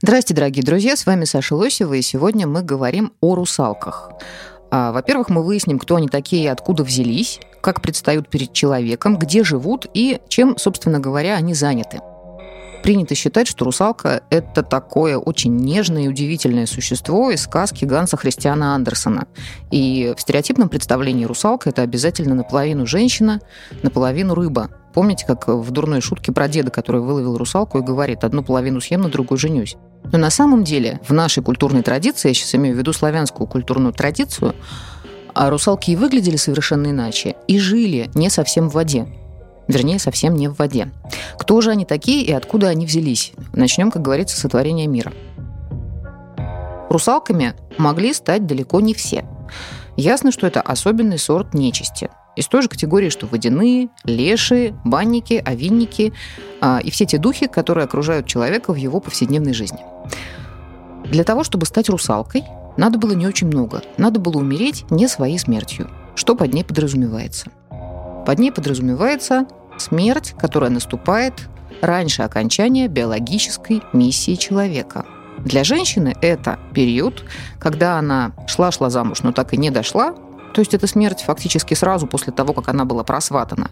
Здравствуйте, дорогие друзья, с вами Саша Лосева, и сегодня мы говорим о русалках. А, во-первых, мы выясним, кто они такие и откуда взялись, как предстают перед человеком, где живут и чем, собственно говоря, они заняты. Принято считать, что русалка – это такое очень нежное и удивительное существо из сказки Ганса Христиана Андерсона. И в стереотипном представлении русалка – это обязательно наполовину женщина, наполовину рыба. Помните, как в дурной шутке про деда, который выловил русалку и говорит «одну половину съем, на другую женюсь». Но на самом деле в нашей культурной традиции, я сейчас имею в виду славянскую культурную традицию, а русалки и выглядели совершенно иначе, и жили не совсем в воде. Вернее, совсем не в воде. Кто же они такие и откуда они взялись? Начнем, как говорится, с сотворения мира. Русалками могли стать далеко не все. Ясно, что это особенный сорт нечисти. Из той же категории, что водяные, лешие, банники, овинники а, и все те духи, которые окружают человека в его повседневной жизни. Для того, чтобы стать русалкой, надо было не очень много. Надо было умереть не своей смертью. Что под ней подразумевается? Под ней подразумевается смерть, которая наступает раньше окончания биологической миссии человека. Для женщины это период, когда она шла-шла замуж, но так и не дошла, то есть это смерть фактически сразу после того, как она была просватана.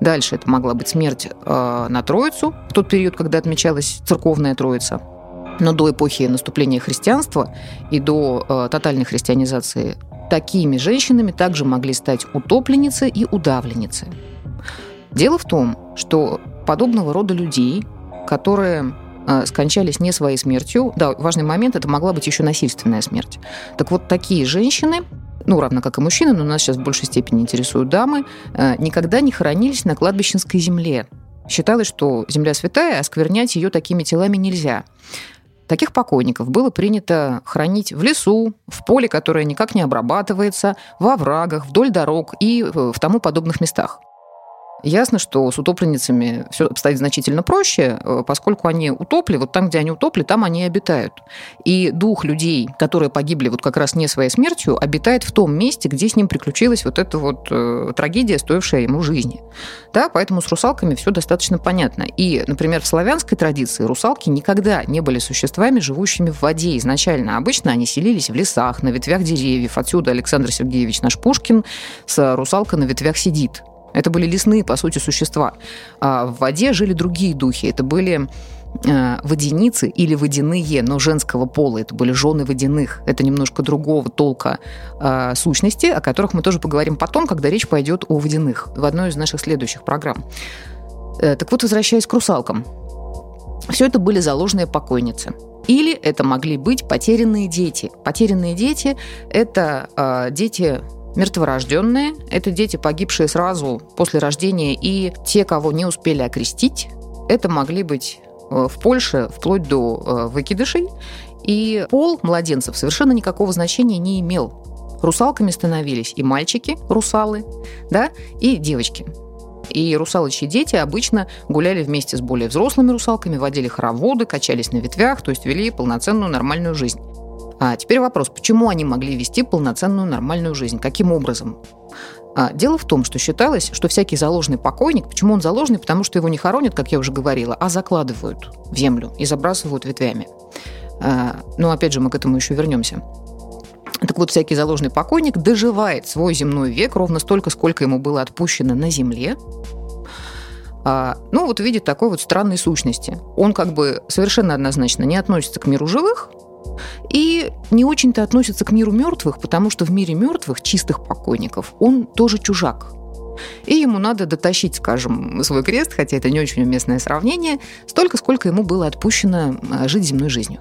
Дальше это могла быть смерть э, на Троицу, в тот период, когда отмечалась церковная Троица. Но до эпохи наступления христианства и до э, тотальной христианизации такими женщинами также могли стать утопленницы и удавленницы. Дело в том, что подобного рода людей, которые э, скончались не своей смертью, да, важный момент, это могла быть еще насильственная смерть. Так вот, такие женщины ну, равно как и мужчины, но нас сейчас в большей степени интересуют дамы, э, никогда не хоронились на кладбищенской земле. Считалось, что земля святая, а сквернять ее такими телами нельзя. Таких покойников было принято хранить в лесу, в поле, которое никак не обрабатывается, во врагах, вдоль дорог и в тому подобных местах. Ясно, что с утопленницами все обстоит значительно проще, э, поскольку они утопли, вот там, где они утопли, там они и обитают. И дух людей, которые погибли вот как раз не своей смертью, обитает в том месте, где с ним приключилась вот эта вот э, трагедия, стоившая ему жизни. Да, поэтому с русалками все достаточно понятно. И, например, в славянской традиции русалки никогда не были существами, живущими в воде изначально. Обычно они селились в лесах, на ветвях деревьев. Отсюда Александр Сергеевич наш Пушкин с русалкой на ветвях сидит. Это были лесные, по сути, существа. А в воде жили другие духи. Это были э, водяницы или водяные, но женского пола. Это были жены водяных. Это немножко другого толка э, сущности, о которых мы тоже поговорим потом, когда речь пойдет о водяных в одной из наших следующих программ. Э, так вот, возвращаясь к русалкам. Все это были заложенные покойницы. Или это могли быть потерянные дети. Потерянные дети – это э, дети Мертворожденные – это дети, погибшие сразу после рождения, и те, кого не успели окрестить, это могли быть э, в Польше вплоть до э, выкидышей, и пол младенцев совершенно никакого значения не имел. Русалками становились и мальчики, русалы, да, и девочки. И русалочьи дети обычно гуляли вместе с более взрослыми русалками, водили хороводы, качались на ветвях, то есть вели полноценную нормальную жизнь. А теперь вопрос, почему они могли вести полноценную нормальную жизнь? Каким образом? А, дело в том, что считалось, что всякий заложенный покойник, почему он заложенный? Потому что его не хоронят, как я уже говорила, а закладывают в землю и забрасывают ветвями. А, но опять же, мы к этому еще вернемся. Так вот, всякий заложенный покойник доживает свой земной век ровно столько, сколько ему было отпущено на земле, а, ну, вот видит такой вот странной сущности. Он как бы совершенно однозначно не относится к миру живых, и не очень-то относится к миру мертвых, потому что в мире мертвых, чистых покойников, он тоже чужак. И ему надо дотащить, скажем, свой крест, хотя это не очень уместное сравнение, столько, сколько ему было отпущено а, жить земной жизнью.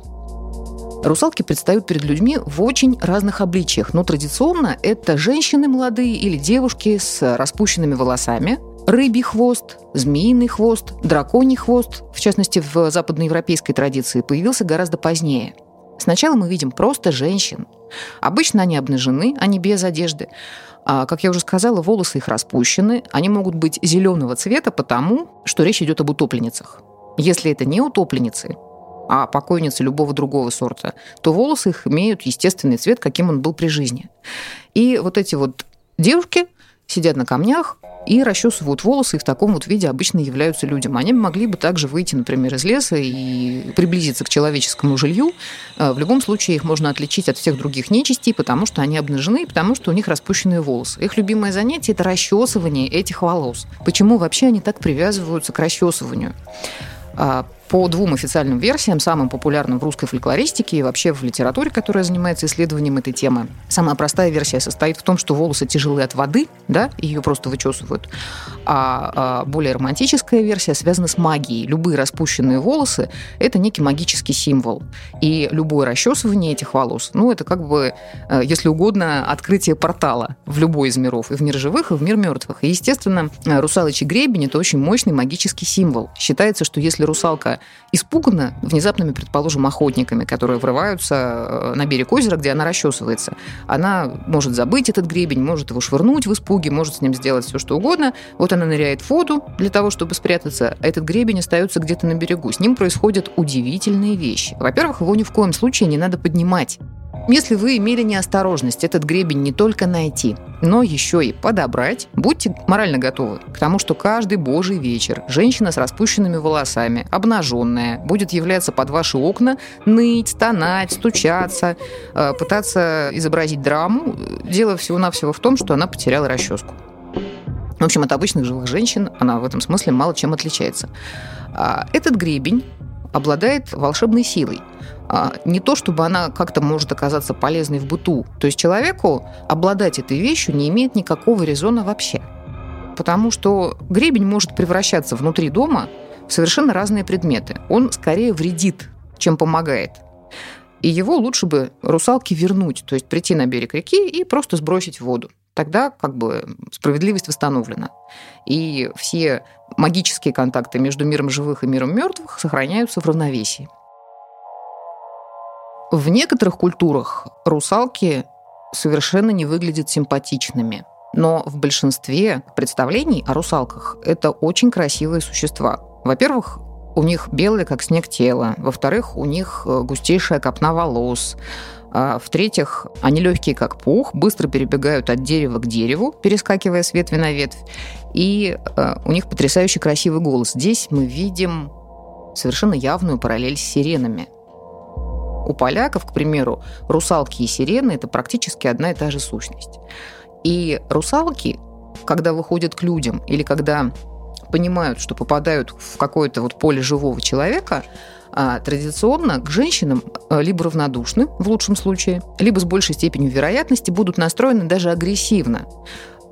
Русалки предстают перед людьми в очень разных обличиях, но традиционно это женщины молодые или девушки с распущенными волосами, рыбий хвост, змеиный хвост, драконий хвост, в частности, в западноевропейской традиции, появился гораздо позднее – Сначала мы видим просто женщин. Обычно они обнажены, они без одежды. А, как я уже сказала, волосы их распущены. Они могут быть зеленого цвета, потому что речь идет об утопленницах. Если это не утопленницы, а покойницы любого другого сорта, то волосы их имеют естественный цвет, каким он был при жизни. И вот эти вот девушки сидят на камнях, и расчесывают волосы, и в таком вот виде обычно являются людям. Они могли бы также выйти, например, из леса и приблизиться к человеческому жилью. Э, в любом случае их можно отличить от всех других нечистей, потому что они обнажены, и потому что у них распущенные волосы. Их любимое занятие – это расчесывание этих волос. Почему вообще они так привязываются к расчесыванию? По двум официальным версиям, самым популярным в русской фольклористике и вообще в литературе, которая занимается исследованием этой темы. Самая простая версия состоит в том, что волосы тяжелые от воды, да, ее просто вычесывают. А, а более романтическая версия связана с магией. Любые распущенные волосы – это некий магический символ. И любое расчесывание этих волос, ну, это как бы, э, если угодно, открытие портала в любой из миров, и в мир живых, и в мир мертвых. И, естественно, русалочий гребень – это очень мощный магический символ. Считается, что если русалка испугана внезапными, предположим, охотниками, которые врываются э, на берег озера, где она расчесывается. Она может забыть этот гребень, может его швырнуть в испуге, может с ним сделать все, что угодно. Вот она ныряет в воду для того, чтобы спрятаться, а этот гребень остается где-то на берегу. С ним происходят удивительные вещи. Во-первых, его ни в коем случае не надо поднимать. Если вы имели неосторожность этот гребень не только найти, но еще и подобрать, будьте морально готовы к тому, что каждый божий вечер женщина с распущенными волосами, обнаженная, будет являться под ваши окна, ныть, стонать, стучаться, э, пытаться изобразить драму. Дело всего-навсего в том, что она потеряла расческу. В общем, от обычных живых женщин она в этом смысле мало чем отличается. А этот гребень обладает волшебной силой. А, не то, чтобы она как-то может оказаться полезной в быту. То есть человеку обладать этой вещью не имеет никакого резона вообще. Потому что гребень может превращаться внутри дома в совершенно разные предметы. Он скорее вредит, чем помогает. И его лучше бы русалке вернуть, то есть прийти на берег реки и просто сбросить в воду. Тогда как бы справедливость восстановлена. И все магические контакты между миром живых и миром мертвых сохраняются в равновесии. В некоторых культурах русалки совершенно не выглядят симпатичными. Но в большинстве представлений о русалках это очень красивые существа. Во-первых, у них белое, как снег, тело. Во-вторых, у них э, густейшая копна волос. А в-третьих, они легкие, как пух, быстро перебегают от дерева к дереву, перескакивая с ветви на ветвь. И э, у них потрясающий красивый голос. Здесь мы видим совершенно явную параллель с сиренами. У поляков, к примеру, русалки и сирены – это практически одна и та же сущность. И русалки, когда выходят к людям или когда понимают, что попадают в какое-то вот поле живого человека, а, традиционно к женщинам а, либо равнодушны, в лучшем случае, либо с большей степенью вероятности будут настроены даже агрессивно.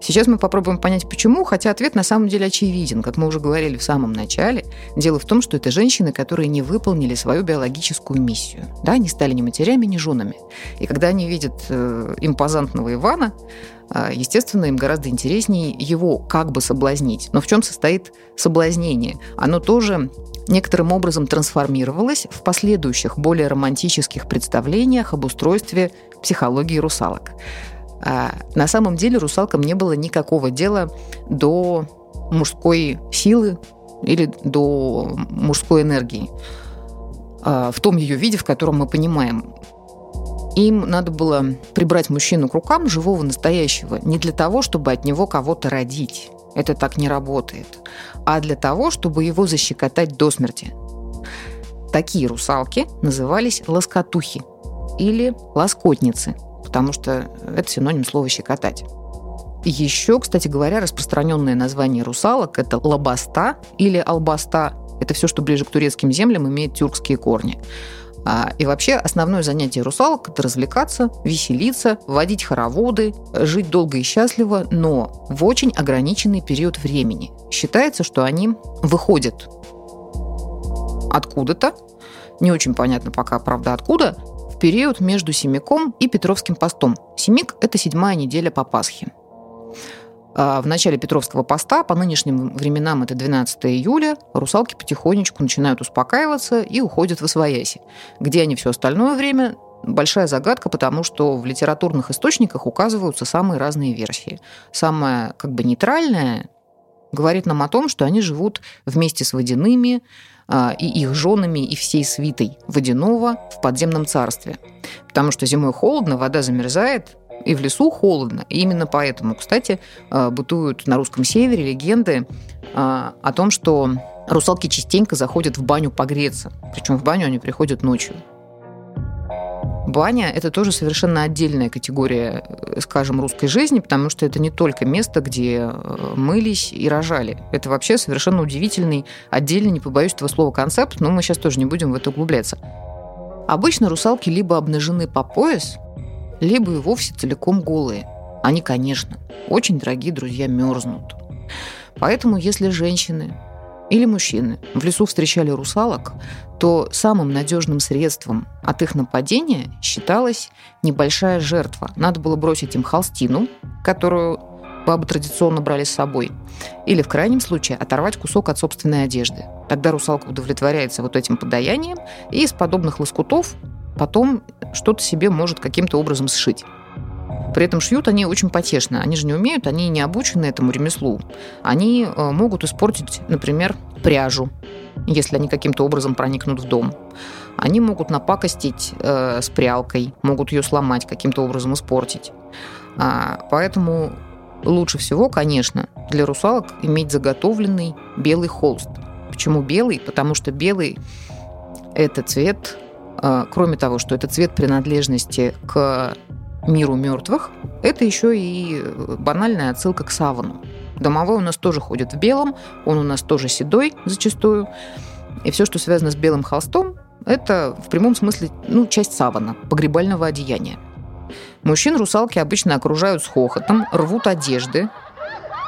Сейчас мы попробуем понять, почему, хотя ответ на самом деле очевиден. Как мы уже говорили в самом начале, дело в том, что это женщины, которые не выполнили свою биологическую миссию. Да, не стали ни матерями, ни женами. И когда они видят э, импозантного Ивана, э, естественно, им гораздо интереснее его как бы соблазнить. Но в чем состоит соблазнение? Оно тоже некоторым образом трансформировалось в последующих, более романтических представлениях об устройстве психологии русалок. А на самом деле русалкам не было никакого дела до мужской силы или до мужской энергии а, в том ее виде, в котором мы понимаем. Им надо было прибрать мужчину к рукам, живого, настоящего, не для того, чтобы от него кого-то родить. Это так не работает. А для того, чтобы его защекотать до смерти. Такие русалки назывались лоскотухи или лоскотницы – потому что это синоним слова «щекотать». Еще, кстати говоря, распространенное название русалок – это лабаста или албаста. Это все, что ближе к турецким землям, имеет тюркские корни. А, и вообще основное занятие русалок – это развлекаться, веселиться, водить хороводы, жить долго и счастливо, но в очень ограниченный период времени. Считается, что они выходят откуда-то, не очень понятно пока, правда, откуда, период между Семиком и Петровским постом. Семик – это седьмая неделя по Пасхе. А в начале Петровского поста, по нынешним временам это 12 июля, русалки потихонечку начинают успокаиваться и уходят в Освояси, где они все остальное время большая загадка, потому что в литературных источниках указываются самые разные версии. Самая как бы нейтральная говорит нам о том, что они живут вместе с водяными, и их женами, и всей свитой водяного в подземном царстве. Потому что зимой холодно, вода замерзает, и в лесу холодно. И именно поэтому, кстати, э, бытуют на русском севере легенды э, о том, что русалки частенько заходят в баню погреться. Причем в баню они приходят ночью. Баня – это тоже совершенно отдельная категория, э, скажем, русской жизни, потому что это не только место, где э, мылись и рожали. Это вообще совершенно удивительный, отдельный, не побоюсь этого слова, концепт, но мы сейчас тоже не будем в это углубляться. Обычно русалки либо обнажены по пояс, либо и вовсе целиком голые. Они, конечно, очень дорогие друзья мерзнут. Поэтому, если женщины или мужчины в лесу встречали русалок, то самым надежным средством от их нападения считалась небольшая жертва. Надо было бросить им холстину, которую бабы традиционно брали с собой, или в крайнем случае оторвать кусок от собственной одежды. Тогда русалка удовлетворяется вот этим подаянием и из подобных лоскутов потом что-то себе может каким-то образом сшить. При этом шьют они очень потешно. Они же не умеют, они не обучены этому ремеслу. Они э, могут испортить, например, пряжу, если они каким-то образом проникнут в дом. Они могут напакостить э, с прялкой, могут ее сломать, каким-то образом испортить. А, поэтому лучше всего, конечно, для русалок иметь заготовленный белый холст. Почему белый? Потому что белый – это цвет, э, кроме того, что это цвет принадлежности к миру мертвых, это еще и банальная отсылка к савану. Домовой у нас тоже ходит в белом, он у нас тоже седой зачастую. И все, что связано с белым холстом, это в прямом смысле ну, часть савана, погребального одеяния. Мужчин русалки обычно окружают с хохотом, рвут одежды.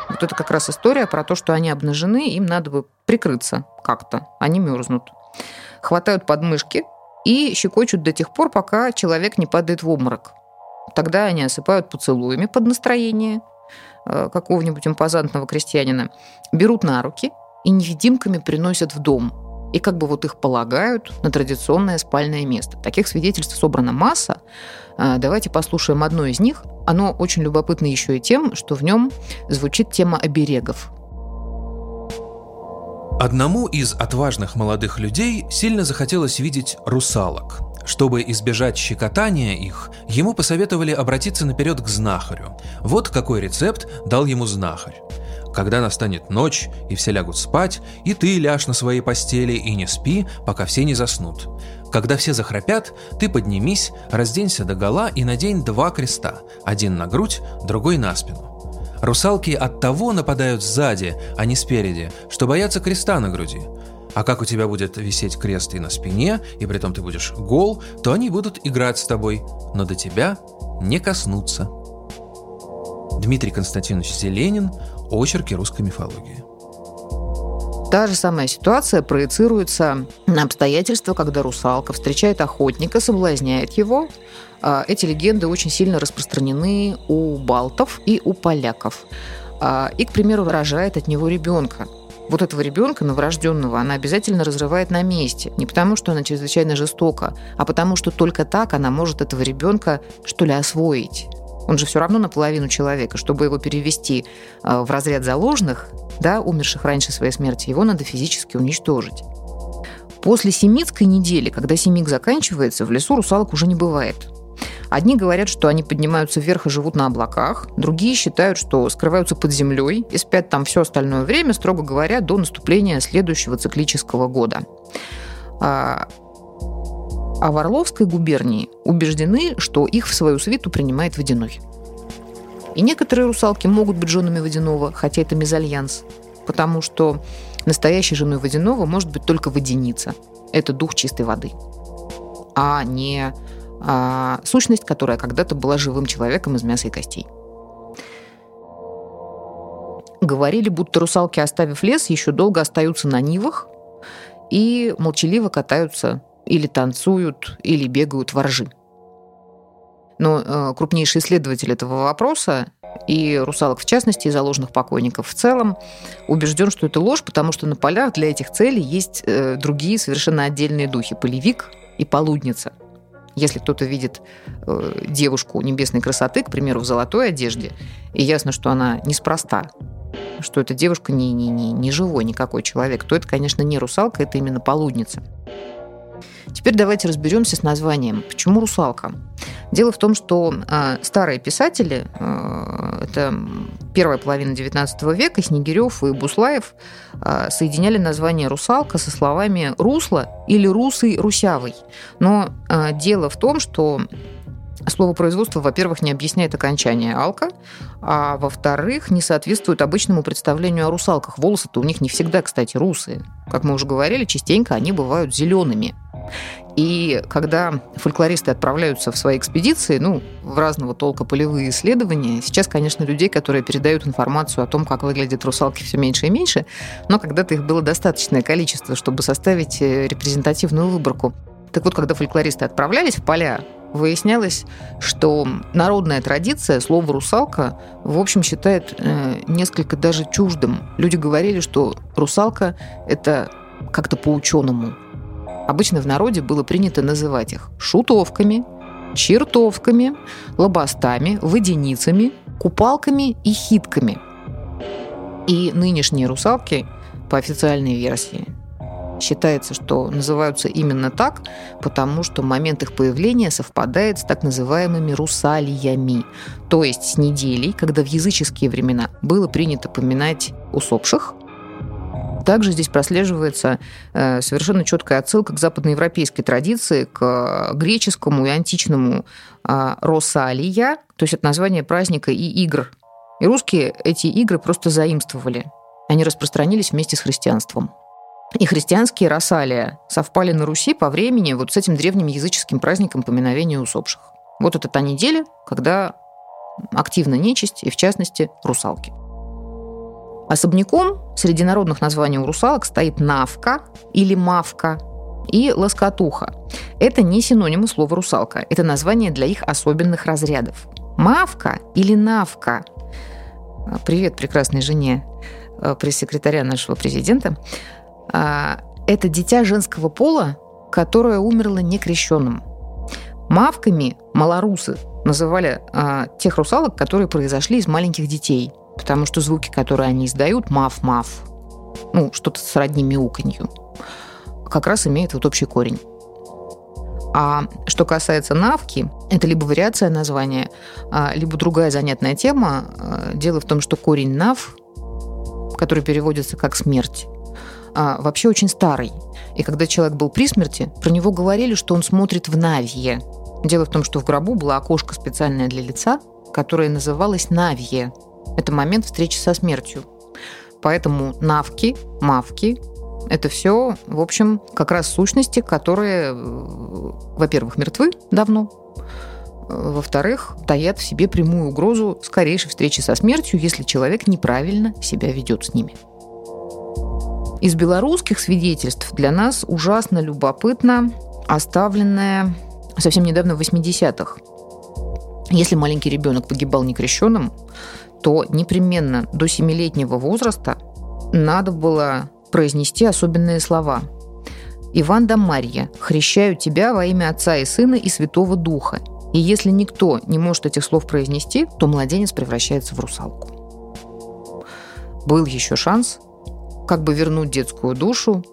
Вот это как раз история про то, что они обнажены, им надо бы прикрыться как-то, они мерзнут. Хватают подмышки и щекочут до тех пор, пока человек не падает в обморок. Тогда они осыпают поцелуями под настроение э, какого-нибудь импозантного крестьянина, берут на руки и невидимками приносят в дом. И как бы вот их полагают на традиционное спальное место. Таких свидетельств собрана масса. Э, давайте послушаем одно из них. Оно очень любопытно еще и тем, что в нем звучит тема оберегов. Одному из отважных молодых людей сильно захотелось видеть русалок – чтобы избежать щекотания их, ему посоветовали обратиться наперед к знахарю. Вот какой рецепт дал ему знахарь. Когда настанет ночь, и все лягут спать, и ты ляжь на своей постели и не спи, пока все не заснут. Когда все захрапят, ты поднимись, разденься до гола и надень два креста, один на грудь, другой на спину. Русалки от того нападают сзади, а не спереди, что боятся креста на груди – а как у тебя будет висеть крест и на спине, и при этом ты будешь гол, то они будут играть с тобой, но до тебя не коснутся. Дмитрий Константинович Зеленин «Очерки русской мифологии». Та же самая ситуация проецируется на обстоятельства, когда русалка встречает охотника, соблазняет его. А, эти легенды очень сильно распространены у балтов и у поляков. А, и, к примеру, рожает от него ребенка – вот этого ребенка новорожденного она обязательно разрывает на месте. Не потому, что она чрезвычайно жестока, а потому, что только так она может этого ребенка, что ли, освоить. Он же все равно наполовину человека. Чтобы его перевести э, в разряд заложных, да, умерших раньше своей смерти, его надо физически уничтожить. После семитской недели, когда семик заканчивается, в лесу русалок уже не бывает. Одни говорят, что они поднимаются вверх и живут на облаках, другие считают, что скрываются под землей и спят там все остальное время, строго говоря, до наступления следующего циклического года. А, а в Орловской губернии убеждены, что их в свою свиту принимает водяной. И некоторые русалки могут быть женами водяного, хотя это мезальянс, потому что настоящей женой водяного может быть только водяница. Это дух чистой воды, а не а, сущность, которая когда-то была живым человеком из мяса и костей. Говорили, будто русалки, оставив лес, еще долго остаются на нивах и молчаливо катаются или танцуют, или бегают воржи. Но э, крупнейший исследователь этого вопроса, и русалок в частности, и заложенных покойников в целом, убежден, что это ложь, потому что на полях для этих целей есть э, другие совершенно отдельные духи – полевик и полудница – если кто-то видит э, девушку небесной красоты, к примеру, в золотой одежде, и ясно, что она неспроста, что эта девушка не, не, не, не живой никакой человек, то это, конечно, не русалка, это именно полудница. Теперь давайте разберемся с названием. Почему русалка? Дело в том, что э, старые писатели, э, это первая половина XIX века, Снегирев и Буслаев э, соединяли название «русалка» со словами «русло» или «русый русявый». Но э, дело в том, что Слово производство, во-первых, не объясняет окончание алка, а во-вторых, не соответствует обычному представлению о русалках. Волосы-то у них не всегда, кстати, русые. Как мы уже говорили, частенько они бывают зелеными. И когда фольклористы отправляются в свои экспедиции, ну, в разного толка полевые исследования, сейчас, конечно, людей, которые передают информацию о том, как выглядят русалки, все меньше и меньше, но когда-то их было достаточное количество, чтобы составить э, репрезентативную выборку. Так вот, когда фольклористы отправлялись в поля, выяснялось, что народная традиция слово «русалка» в общем считает э, несколько даже чуждым. Люди говорили, что русалка – это как-то по-ученому. Обычно в народе было принято называть их шутовками, чертовками, лобастами, водяницами, купалками и хитками. И нынешние русалки, по официальной версии, Считается, что называются именно так, потому что момент их появления совпадает с так называемыми русалиями, то есть с неделей, когда в языческие времена было принято поминать усопших, также здесь прослеживается э, совершенно четкая отсылка к западноевропейской традиции, к греческому и античному э, Росалия, то есть от названия праздника и игр. И русские эти игры просто заимствовали. Они распространились вместе с христианством. И христианские Росалия совпали на Руси по времени вот с этим древним языческим праздником поминовения усопших. Вот это та неделя, когда активна нечисть, и в частности русалки. Особняком среди народных названий у русалок стоит навка или мавка и лоскотуха. Это не синонимы слова русалка, это название для их особенных разрядов. Мавка или навка. Привет прекрасной жене э, пресс-секретаря нашего президента. А, это дитя женского пола, которое умерло некрещенным. Мавками малорусы называли а, тех русалок, которые произошли из маленьких детей, потому что звуки, которые они издают, мав-мав, ну, что-то сродни мяуканью, как раз имеет вот общий корень. А что касается навки, это либо вариация названия, а, либо другая занятная тема. Дело в том, что корень нав, который переводится как смерть, а, вообще очень старый. И когда человек был при смерти, про него говорили, что он смотрит в Навье. Дело в том, что в гробу было окошко специальное для лица, которое называлось Навье. Это момент встречи со смертью. Поэтому навки, мавки – это все, в общем, как раз сущности, которые, э, во-первых, мертвы давно, э, во-вторых, таят в себе прямую угрозу скорейшей встречи со смертью, если человек неправильно себя ведет с ними. Из белорусских свидетельств для нас ужасно любопытно оставленное совсем недавно в 80-х. Если маленький ребенок погибал некрещенным, то непременно до 7-летнего возраста надо было произнести особенные слова. «Иван да Марья, хрещаю тебя во имя Отца и Сына и Святого Духа». И если никто не может этих слов произнести, то младенец превращается в русалку. Был еще шанс как бы вернуть детскую душу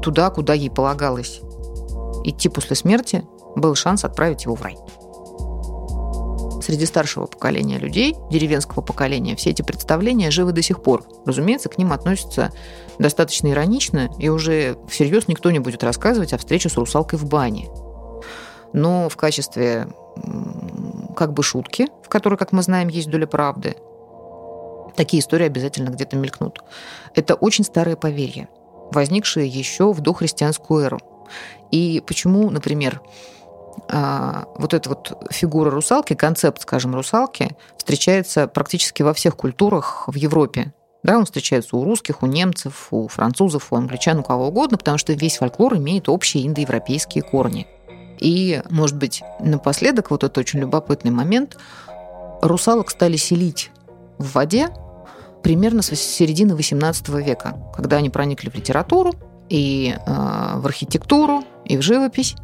туда, куда ей полагалось. Идти после смерти был шанс отправить его в рай. Среди старшего поколения людей, деревенского поколения, все эти представления живы до сих пор. Разумеется, к ним относятся достаточно иронично, и уже всерьез никто не будет рассказывать о встрече с русалкой в бане. Но в качестве как бы шутки, в которой, как мы знаем, есть доля правды, Такие истории обязательно где-то мелькнут. Это очень старое поверье, возникшее еще в дохристианскую эру. И почему, например, а, вот эта вот фигура русалки, концепт, скажем, русалки, встречается практически во всех культурах в Европе. Да, он встречается у русских, у немцев, у французов, у англичан, у кого угодно, потому что весь фольклор имеет общие индоевропейские корни. И, может быть, напоследок, вот это очень любопытный момент, русалок стали селить в воде примерно с середины XVIII века, когда они проникли в литературу и э, в архитектуру, и в живопись.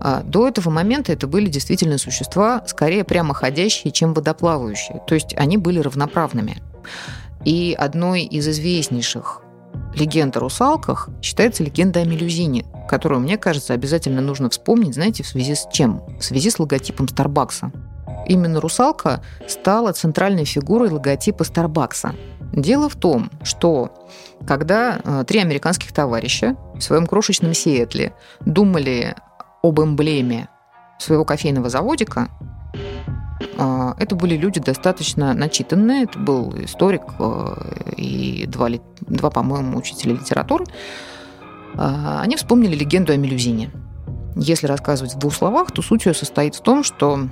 А до этого момента это были действительно существа скорее прямоходящие, чем водоплавающие. То есть они были равноправными. И одной из известнейших легенд о русалках считается легенда о Мелюзине, которую, мне кажется, обязательно нужно вспомнить, знаете, в связи с чем? В связи с логотипом Старбакса. Именно русалка стала центральной фигурой логотипа Старбакса. Дело в том, что когда э, три американских товарища в своем крошечном Сиэтле думали об эмблеме своего кофейного заводика, э, это были люди достаточно начитанные. Это был историк э, и два, два по-моему, учителя литературы. Они вспомнили легенду о Мелюзине. Если рассказывать в двух словах, то суть ее состоит в том, что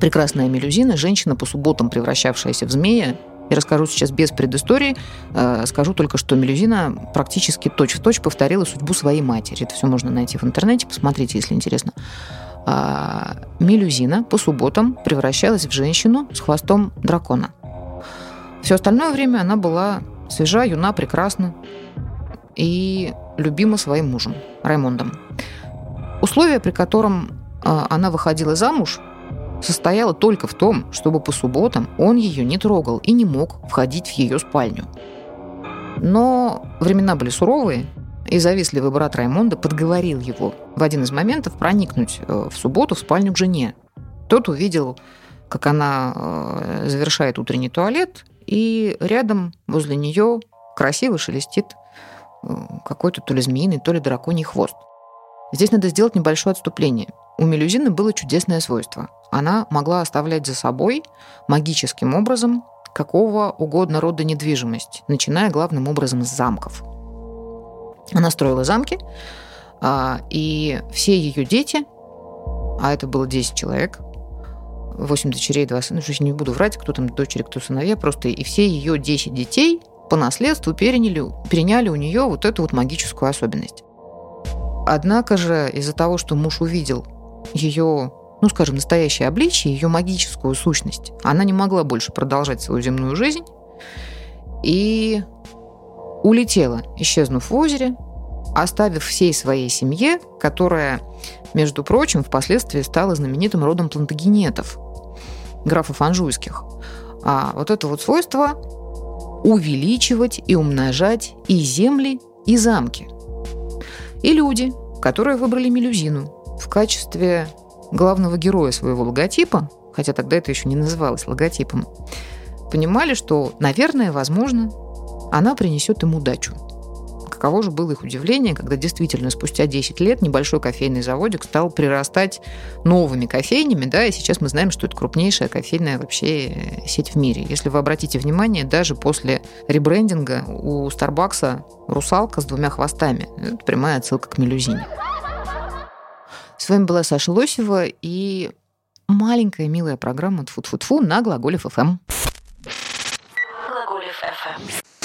прекрасная Мелюзина, женщина по субботам превращавшаяся в змея, я расскажу сейчас без предыстории. Э, скажу только, что Мелюзина практически точь-в-точь повторила судьбу своей матери. Это все можно найти в интернете, посмотрите, если интересно. А, Мелюзина по субботам превращалась в женщину с хвостом дракона. Все остальное время она была свежа, юна, прекрасна и любима своим мужем, Раймондом. Условие, при котором а, она выходила замуж, состояла только в том, чтобы по субботам он ее не трогал и не мог входить в ее спальню. Но времена были суровые, и завистливый брат Раймонда подговорил его в один из моментов проникнуть э, в субботу в спальню к жене. Тот увидел, как она э, завершает утренний туалет, и рядом возле нее красиво шелестит э, какой-то то ли змеиный, то ли драконий хвост. Здесь надо сделать небольшое отступление. У мелюзины было чудесное свойство она могла оставлять за собой магическим образом какого угодно рода недвижимость, начиная главным образом с замков. Она строила замки, а, и все ее дети, а это было 10 человек, 8 дочерей, 2 сына, не буду врать, кто там дочери, кто сыновья, просто и все ее 10 детей по наследству переняли, переняли у нее вот эту вот магическую особенность. Однако же из-за того, что муж увидел ее ну, скажем, настоящее обличие, ее магическую сущность, она не могла больше продолжать свою земную жизнь и улетела, исчезнув в озере, оставив всей своей семье, которая, между прочим, впоследствии стала знаменитым родом плантагенетов, графов анжуйских. А вот это вот свойство увеличивать и умножать и земли, и замки. И люди, которые выбрали Мелюзину в качестве главного героя своего логотипа, хотя тогда это еще не называлось логотипом, понимали, что, наверное, возможно, она принесет им удачу. Каково же было их удивление, когда действительно спустя 10 лет небольшой кофейный заводик стал прирастать новыми кофейнями, да, и сейчас мы знаем, что это крупнейшая кофейная вообще сеть в мире. Если вы обратите внимание, даже после ребрендинга у Старбакса русалка с двумя хвостами. Это прямая отсылка к мелюзине. С вами была Саша Лосева и маленькая милая программа «Тфу-тфу-тфу» на Глаголев ФМ. Глаголев ФМ.